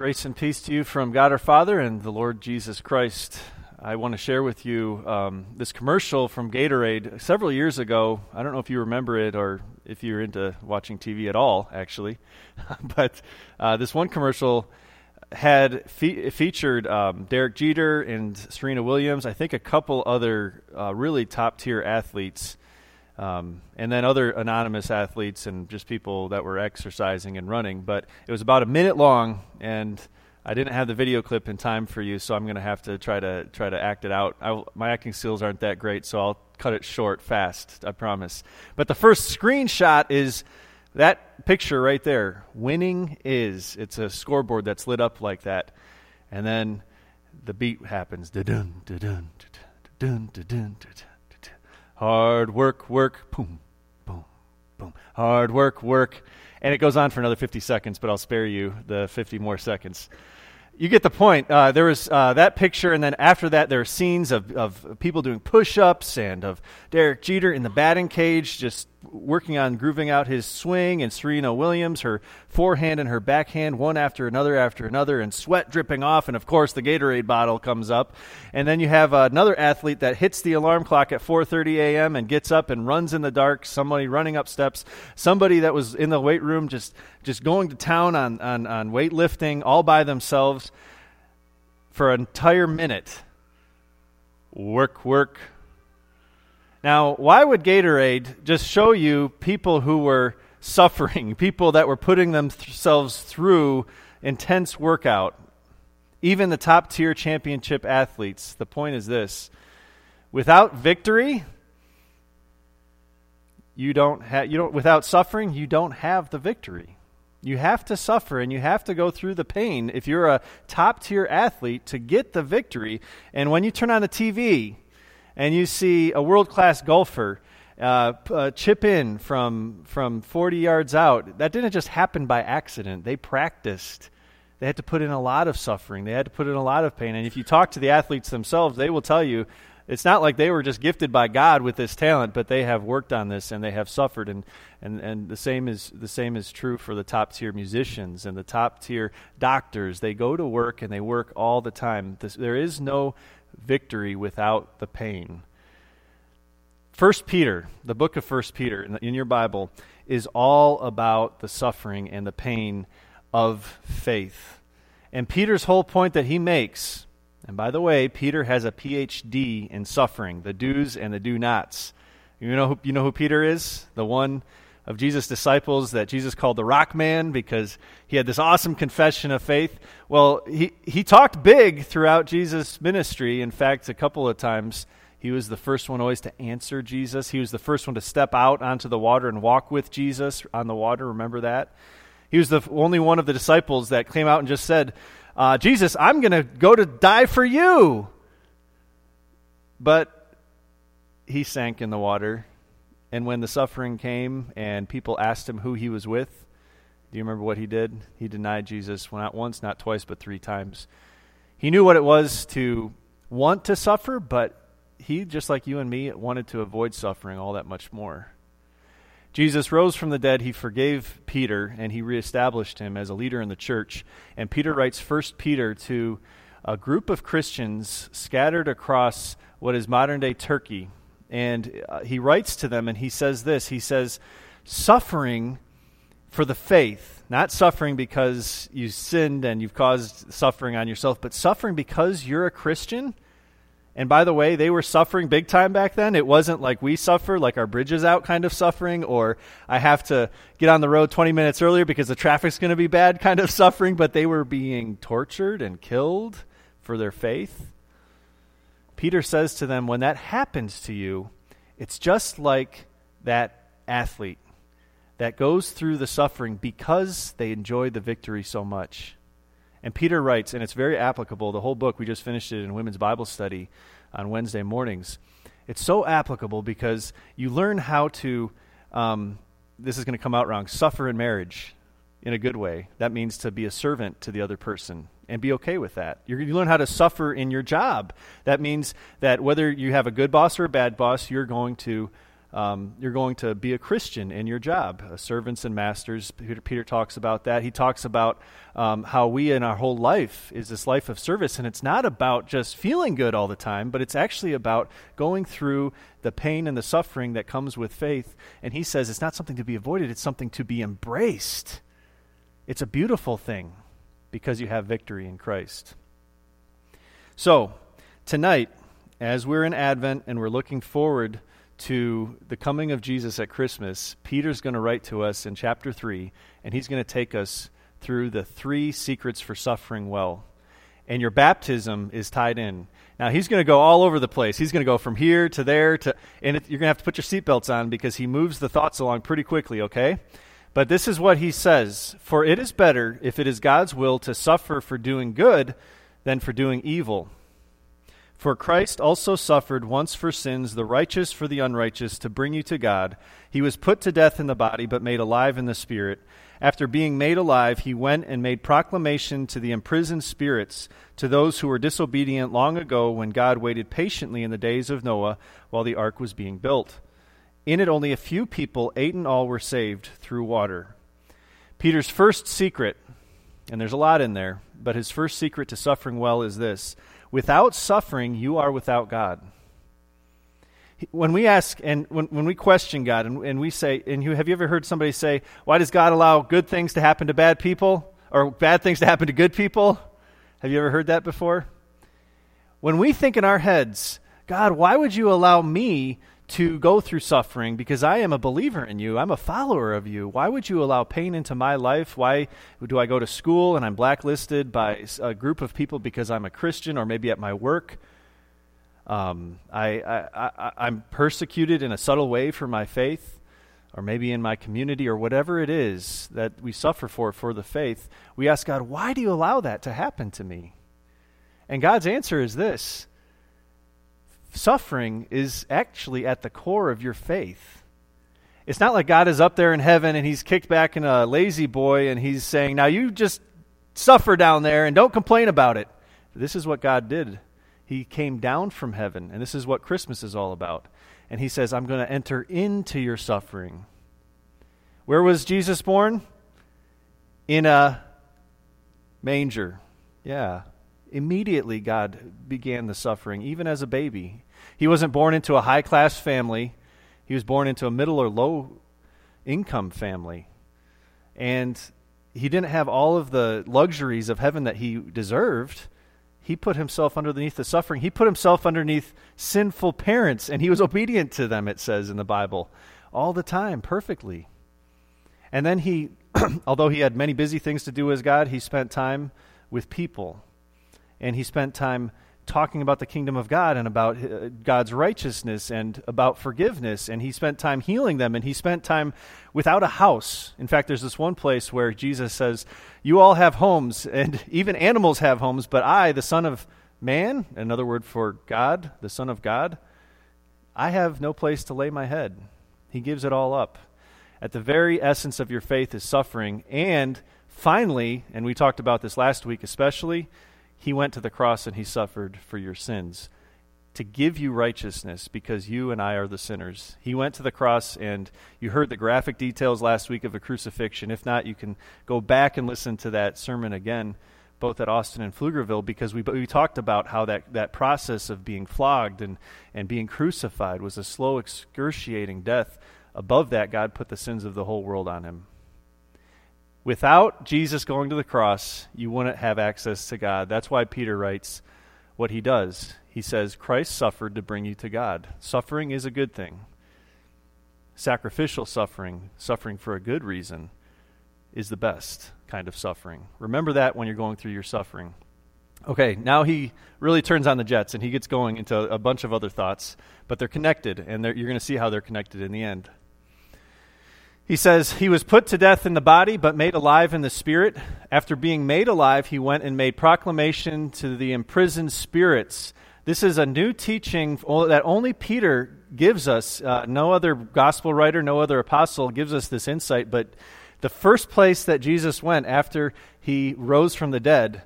Grace and peace to you from God our Father and the Lord Jesus Christ. I want to share with you um, this commercial from Gatorade several years ago. I don't know if you remember it or if you're into watching TV at all, actually. but uh, this one commercial had fe- featured um, Derek Jeter and Serena Williams, I think a couple other uh, really top tier athletes. Um, and then other anonymous athletes and just people that were exercising and running. But it was about a minute long, and I didn't have the video clip in time for you, so I'm going to have to try to try to act it out. I, my acting skills aren't that great, so I'll cut it short, fast. I promise. But the first screenshot is that picture right there. Winning is. It's a scoreboard that's lit up like that, and then the beat happens. Da dun da dun da dun da dun da dun. Hard work, work, boom, boom, boom. Hard work, work. And it goes on for another 50 seconds, but I'll spare you the 50 more seconds. You get the point. Uh, there was uh, that picture, and then after that, there are scenes of, of people doing push ups and of Derek Jeter in the batting cage just working on grooving out his swing, and Serena Williams, her forehand and her backhand, one after another after another, and sweat dripping off, and of course the Gatorade bottle comes up, and then you have another athlete that hits the alarm clock at 4:30 a.m. and gets up and runs in the dark. Somebody running up steps, somebody that was in the weight room just just going to town on on, on weightlifting all by themselves for an entire minute. Work, work, now, why would Gatorade just show you people who were suffering, people that were putting themselves through intense workout, even the top tier championship athletes? The point is this without victory, you don't have you don't without suffering you don't have the victory you have to suffer and you have to go through the pain if you're a top tier athlete to get the victory and when you turn on the tv and you see a world class golfer uh, uh, chip in from, from 40 yards out, that didn't just happen by accident. They practiced. They had to put in a lot of suffering. They had to put in a lot of pain. And if you talk to the athletes themselves, they will tell you it's not like they were just gifted by God with this talent, but they have worked on this and they have suffered. And, and, and the, same is, the same is true for the top tier musicians and the top tier doctors. They go to work and they work all the time. This, there is no victory without the pain. First Peter, the book of First Peter in, in your Bible, is all about the suffering and the pain of faith. And Peter's whole point that he makes, and by the way, Peter has a PhD in suffering, the do's and the do nots. You know who, you know who Peter is? The one of Jesus' disciples that Jesus called the rock man because he had this awesome confession of faith. Well, he, he talked big throughout Jesus' ministry. In fact, a couple of times he was the first one always to answer Jesus. He was the first one to step out onto the water and walk with Jesus on the water. Remember that? He was the only one of the disciples that came out and just said, uh, Jesus, I'm going to go to die for you. But he sank in the water and when the suffering came and people asked him who he was with, do you remember what he did? He denied Jesus well, not once, not twice, but three times. He knew what it was to want to suffer, but he, just like you and me, wanted to avoid suffering all that much more. Jesus rose from the dead. He forgave Peter and he reestablished him as a leader in the church. And Peter writes First Peter to a group of Christians scattered across what is modern day Turkey and uh, he writes to them and he says this He says, Suffering for the faith, not suffering because you sinned and you've caused suffering on yourself, but suffering because you're a Christian. And by the way, they were suffering big time back then. It wasn't like we suffer, like our bridge is out kind of suffering, or I have to get on the road 20 minutes earlier because the traffic's going to be bad kind of suffering, but they were being tortured and killed for their faith. Peter says to them, when that happens to you, it's just like that athlete that goes through the suffering because they enjoy the victory so much. And Peter writes, and it's very applicable, the whole book, we just finished it in women's Bible study on Wednesday mornings. It's so applicable because you learn how to, um, this is going to come out wrong, suffer in marriage in a good way. That means to be a servant to the other person and be okay with that. You're, you learn how to suffer in your job. That means that whether you have a good boss or a bad boss, you're going to Um, you're going to be a Christian in your job, uh, servants and masters. Peter, Peter, talks about that. He talks about um, how we in our whole life is this life of service, and it's not about just feeling good all the time, but it's actually about going through the pain and the suffering that comes with faith. And he says it's not something to be avoided, it's something to be embraced. It's a beautiful thing because you have victory in Christ. So, tonight, as we're in Advent and we're looking forward to the coming of Jesus at Christmas, Peter's going to write to us in chapter 3, and he's going to take us through the three secrets for suffering well. And your baptism is tied in. Now, he's going to go all over the place. He's going to go from here to there to, and it, you're going to have to put your seatbelts on because he moves the thoughts along pretty quickly, okay? But this is what he says For it is better, if it is God's will, to suffer for doing good than for doing evil. For Christ also suffered once for sins, the righteous for the unrighteous, to bring you to God. He was put to death in the body, but made alive in the spirit. After being made alive, he went and made proclamation to the imprisoned spirits, to those who were disobedient long ago when God waited patiently in the days of Noah while the ark was being built. In it, only a few people, eight in all, were saved through water. Peter's first secret, and there's a lot in there, but his first secret to suffering well is this Without suffering, you are without God. When we ask and when, when we question God and, and we say, and you, have you ever heard somebody say, why does God allow good things to happen to bad people or bad things to happen to good people? Have you ever heard that before? When we think in our heads, God, why would you allow me to go through suffering because I am a believer in you. I'm a follower of you. Why would you allow pain into my life? Why do I go to school and I'm blacklisted by a group of people because I'm a Christian or maybe at my work? Um, I, I, I, I'm persecuted in a subtle way for my faith, or maybe in my community, or whatever it is that we suffer for for the faith. We ask God, why do you allow that to happen to me? And God's answer is this suffering is actually at the core of your faith. It's not like God is up there in heaven and he's kicked back in a lazy boy and he's saying, Now you just suffer down there and don't complain about it. This is what God did. He came down from heaven, and this is what Christmas is all about. And he says, I'm going to enter into your suffering. Where was Jesus born? In a manger. Yeah, Immediately, God began the suffering, even as a baby. He wasn't born into a high class family, he was born into a middle or low income family. And he didn't have all of the luxuries of heaven that he deserved. He put himself underneath the suffering. He put himself underneath sinful parents, and he was obedient to them, it says in the Bible, all the time, perfectly. And then he, although he had many busy things to do as God, he spent time with people and he spent time talking about the kingdom of God and about uh, God's righteousness and about forgiveness. And he spent time healing them. And he spent time without a house. In fact, there's this one place where Jesus says, You all have homes, and even animals have homes, but I, the Son of Man, another word for God, the Son of God, I have no place to lay my head. He gives it all up. At the very essence of your faith is suffering. And finally, and we talked about this last week especially, he went to the cross and he suffered for your sins to give you righteousness because you and I are the sinners. He went to the cross, and you heard the graphic details last week of the crucifixion. If not, you can go back and listen to that sermon again, both at Austin and Pflugerville, because we, we talked about how that, that process of being flogged and, and being crucified was a slow, excruciating death. Above that, God put the sins of the whole world on him. Without Jesus going to the cross, you wouldn't have access to God. That's why Peter writes what he does. He says, Christ suffered to bring you to God. Suffering is a good thing. Sacrificial suffering, suffering for a good reason, is the best kind of suffering. Remember that when you're going through your suffering. Okay, now he really turns on the jets and he gets going into a bunch of other thoughts, but they're connected, and they're, you're going to see how they're connected in the end. He says, He was put to death in the body, but made alive in the spirit. After being made alive, he went and made proclamation to the imprisoned spirits. This is a new teaching that only Peter gives us. Uh, no other gospel writer, no other apostle gives us this insight. But the first place that Jesus went after he rose from the dead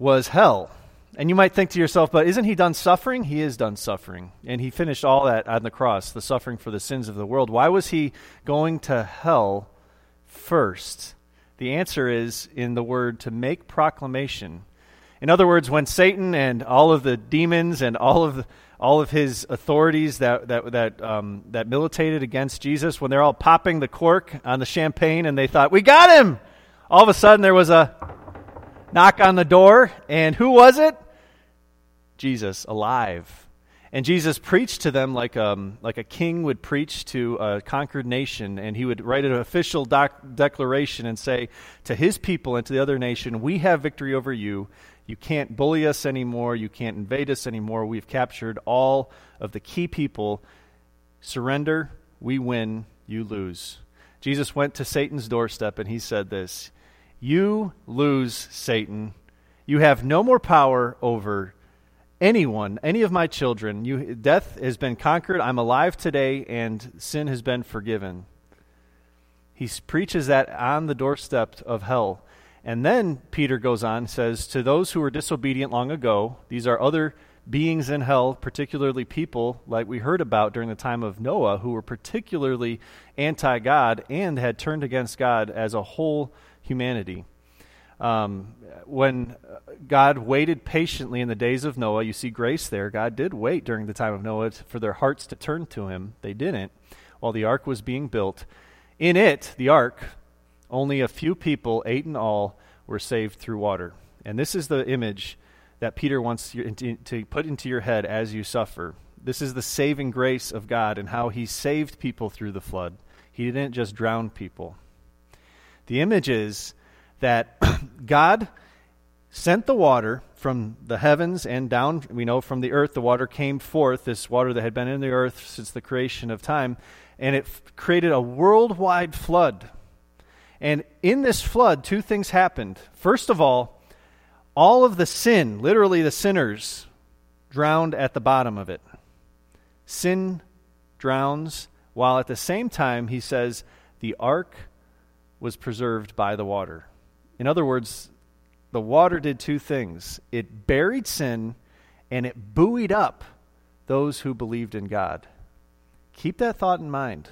was hell. And you might think to yourself, but isn't he done suffering? He is done suffering. And he finished all that on the cross, the suffering for the sins of the world. Why was he going to hell first? The answer is in the word to make proclamation. In other words, when Satan and all of the demons and all of the, all of his authorities that that that um, that militated against Jesus, when they're all popping the cork on the champagne and they thought we got him, all of a sudden there was a knock on the door, and who was it? Jesus, alive. And Jesus preached to them like, um, like a king would preach to a conquered nation, and he would write an official doc- declaration and say to his people and to the other nation, We have victory over you. You can't bully us anymore. You can't invade us anymore. We've captured all of the key people. Surrender, we win, you lose. Jesus went to Satan's doorstep and he said this You lose, Satan. You have no more power over anyone, any of my children. You, death has been conquered. I'm alive today, and sin has been forgiven. He preaches that on the doorstep of hell. And then Peter goes on says, To those who were disobedient long ago, these are other beings in hell, particularly people like we heard about during the time of Noah, who were particularly anti God and had turned against God as a whole humanity. Um, when God waited patiently in the days of Noah, you see grace there. God did wait during the time of Noah for their hearts to turn to Him. They didn't. While the ark was being built, in it, the ark, only a few people, eight in all, were saved through water. And this is the image that Peter wants you to put into your head as you suffer. This is the saving grace of God and how He saved people through the flood. He didn't just drown people. The image is that God sent the water from the heavens and down, we know from the earth, the water came forth, this water that had been in the earth since the creation of time, and it f- created a worldwide flood. And in this flood, two things happened. First of all, all of the sin, literally the sinners, drowned at the bottom of it. Sin drowns, while at the same time, he says, the ark was preserved by the water. In other words, the water did two things it buried sin and it buoyed up those who believed in God. Keep that thought in mind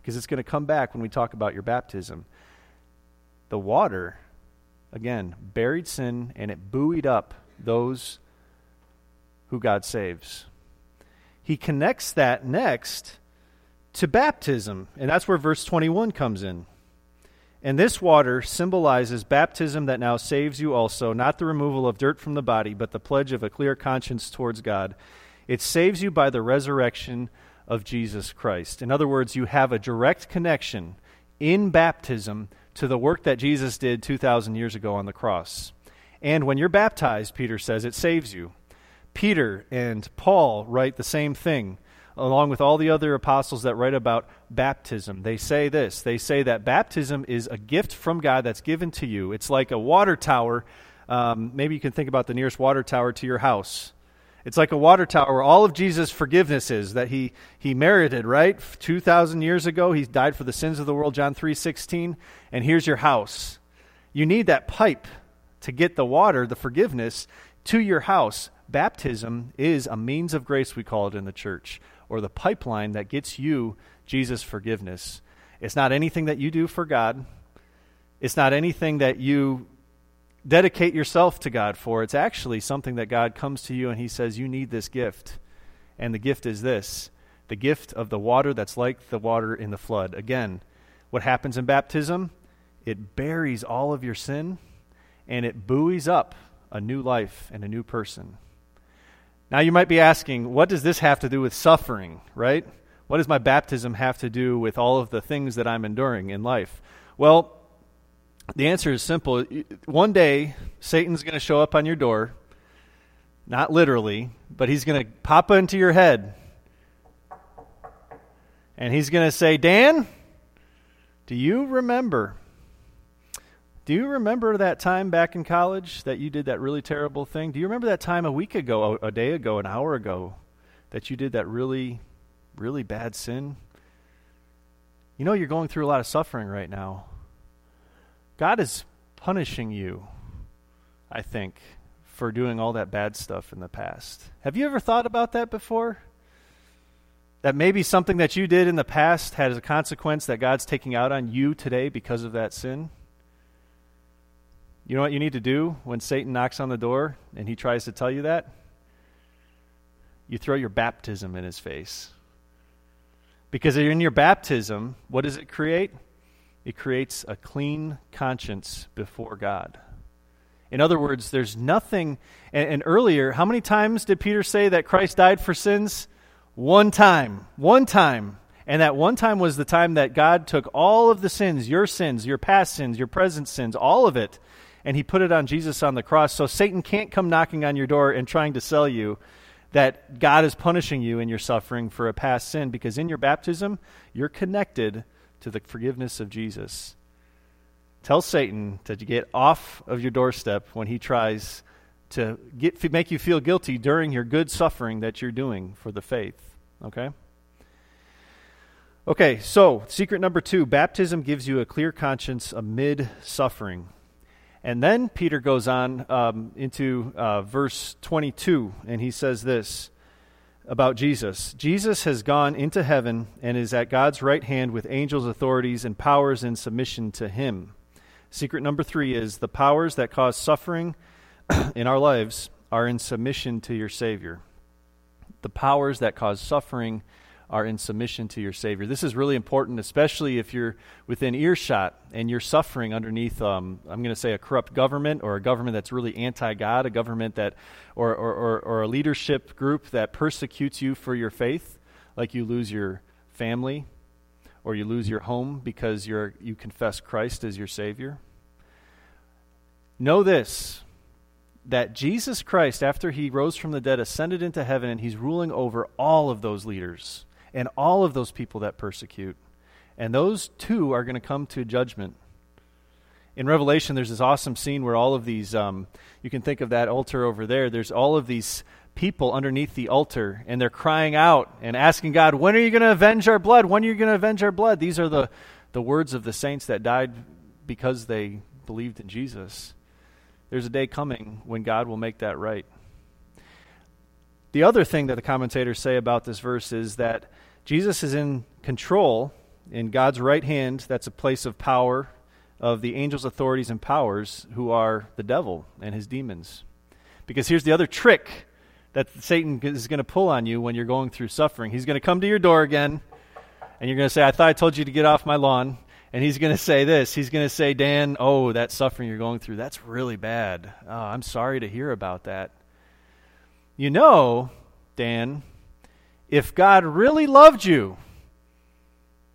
because it's going to come back when we talk about your baptism. The water, again, buried sin and it buoyed up those who God saves. He connects that next to baptism, and that's where verse 21 comes in. And this water symbolizes baptism that now saves you also, not the removal of dirt from the body, but the pledge of a clear conscience towards God. It saves you by the resurrection of Jesus Christ. In other words, you have a direct connection in baptism to the work that Jesus did 2,000 years ago on the cross. And when you're baptized, Peter says, it saves you. Peter and Paul write the same thing along with all the other apostles that write about baptism, they say this. They say that baptism is a gift from God that's given to you. It's like a water tower. Um, maybe you can think about the nearest water tower to your house. It's like a water tower where all of Jesus' forgiveness is that he, he merited, right? 2,000 years ago, he died for the sins of the world, John 3.16. And here's your house. You need that pipe to get the water, the forgiveness, to your house. Baptism is a means of grace, we call it in the church or the pipeline that gets you Jesus' forgiveness. It's not anything that you do for God, it's not anything that you dedicate yourself to God for. It's actually something that God comes to you and He says, You need this gift. And the gift is this the gift of the water that's like the water in the flood. Again, what happens in baptism? It buries all of your sin and it buoys up a new life and a new person. Now, you might be asking, what does this have to do with suffering, right? What does my baptism have to do with all of the things that I'm enduring in life? Well, the answer is simple. One day, Satan's going to show up on your door, not literally, but he's going to pop into your head. And he's going to say, Dan, do you remember do you remember that time back in college that you did that really terrible thing? Do you remember that time a week ago, a day ago, an hour ago that you did that really, really bad sin? You know, you're going through a lot of suffering right now. God is punishing you, I think, for doing all that bad stuff in the past. Have you ever thought about that before? That maybe something that you did in the past has a consequence that God's taking out on you today because of that sin? You know what you need to do when Satan knocks on the door and he tries to tell you that? You throw your baptism in his face. Because in your baptism, what does it create? It creates a clean conscience before God. In other words, there's nothing. And, and, earlier, how many times did Peter say that Christ died for sins? One time. One time. And that one time was the time that God took all of the sins, your sins, your past sins, your present sins, all of it, and he put it on Jesus on the cross. So Satan can't come knocking on your door and trying to sell you that God is punishing you in your suffering for a past sin because in your baptism, you're connected to the forgiveness of Jesus. Tell Satan to get off of your doorstep when he tries to get, make you feel guilty during your good suffering that you're doing for the faith. Okay? Okay, so secret number two baptism gives you a clear conscience amid suffering. And then Peter goes on um, into uh, verse 22, and he says this about Jesus Jesus has gone into heaven and is at God's right hand with angels, authorities, and powers in submission to him. Secret number three is the powers that cause suffering in our lives are in submission to your Savior. The powers that cause suffering are in submission to your Savior. This is really important, especially if you're within earshot and you're suffering underneath, um, I'm going to say, a corrupt government or a government that's really anti God, a government that, or, or, or, or a leadership group that persecutes you for your faith, like you lose your family or you lose your home because you're, you confess Christ as your Savior. Know this that Jesus Christ, after he rose from the dead, ascended into heaven, and he's ruling over all of those leaders and all of those people that persecute. And those two are going to come to judgment. In Revelation, there's this awesome scene where all of these, um, you can think of that altar over there, there's all of these people underneath the altar, and they're crying out and asking God, When are you going to avenge our blood? When are you going to avenge our blood? These are the, the words of the saints that died because they believed in Jesus. There's a day coming when God will make that right. The other thing that the commentators say about this verse is that Jesus is in control in God's right hand. That's a place of power of the angels, authorities, and powers who are the devil and his demons. Because here's the other trick that Satan is going to pull on you when you're going through suffering. He's going to come to your door again, and you're going to say, I thought I told you to get off my lawn. And he's going to say this. He's going to say, Dan, oh, that suffering you're going through, that's really bad. Oh, I'm sorry to hear about that. You know, Dan, if God really loved you,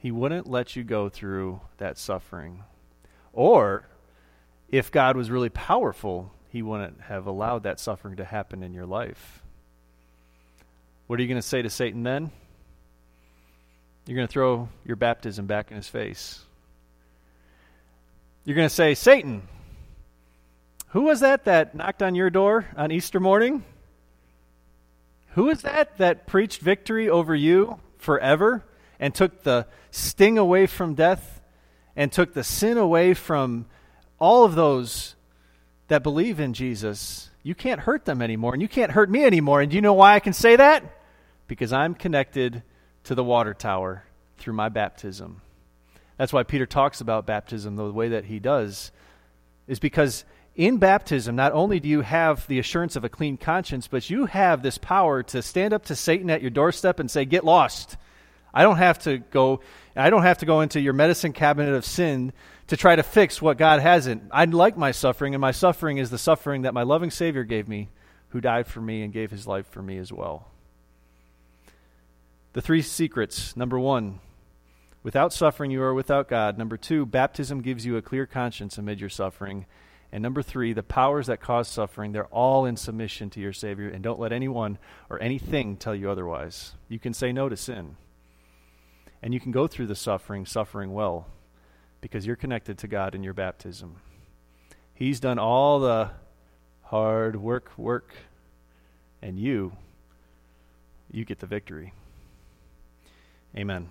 he wouldn't let you go through that suffering. Or if God was really powerful, he wouldn't have allowed that suffering to happen in your life. What are you going to say to Satan then? You're going to throw your baptism back in his face. You're going to say, Satan, who was that that knocked on your door on Easter morning? Who is that that preached victory over you forever and took the sting away from death and took the sin away from all of those that believe in Jesus? You can't hurt them anymore, and you can't hurt me anymore. And do you know why I can say that? Because I'm connected to the water tower through my baptism. That's why Peter talks about baptism the way that he does, is because in baptism, not only do you have the assurance of a clean conscience, but you have this power to stand up to Satan at your doorstep and say, Get lost. I don't have to go I don't have to go into your medicine cabinet of sin to try to fix what God hasn't. I like my suffering, and my suffering is the suffering that my loving Savior gave me, who died for me and gave his life for me as well. The three secrets. Number one, without suffering, you are without God. Number two, baptism gives you a clear conscience amid your suffering. And number three, the powers that cause suffering, they're all in submission to your Savior, and don't let anyone or anything tell you otherwise. You can say no to sin. And you can go through the suffering, suffering well, because you're connected to God in your baptism. He's done all the hard work, work, and you, you get the victory. Amen.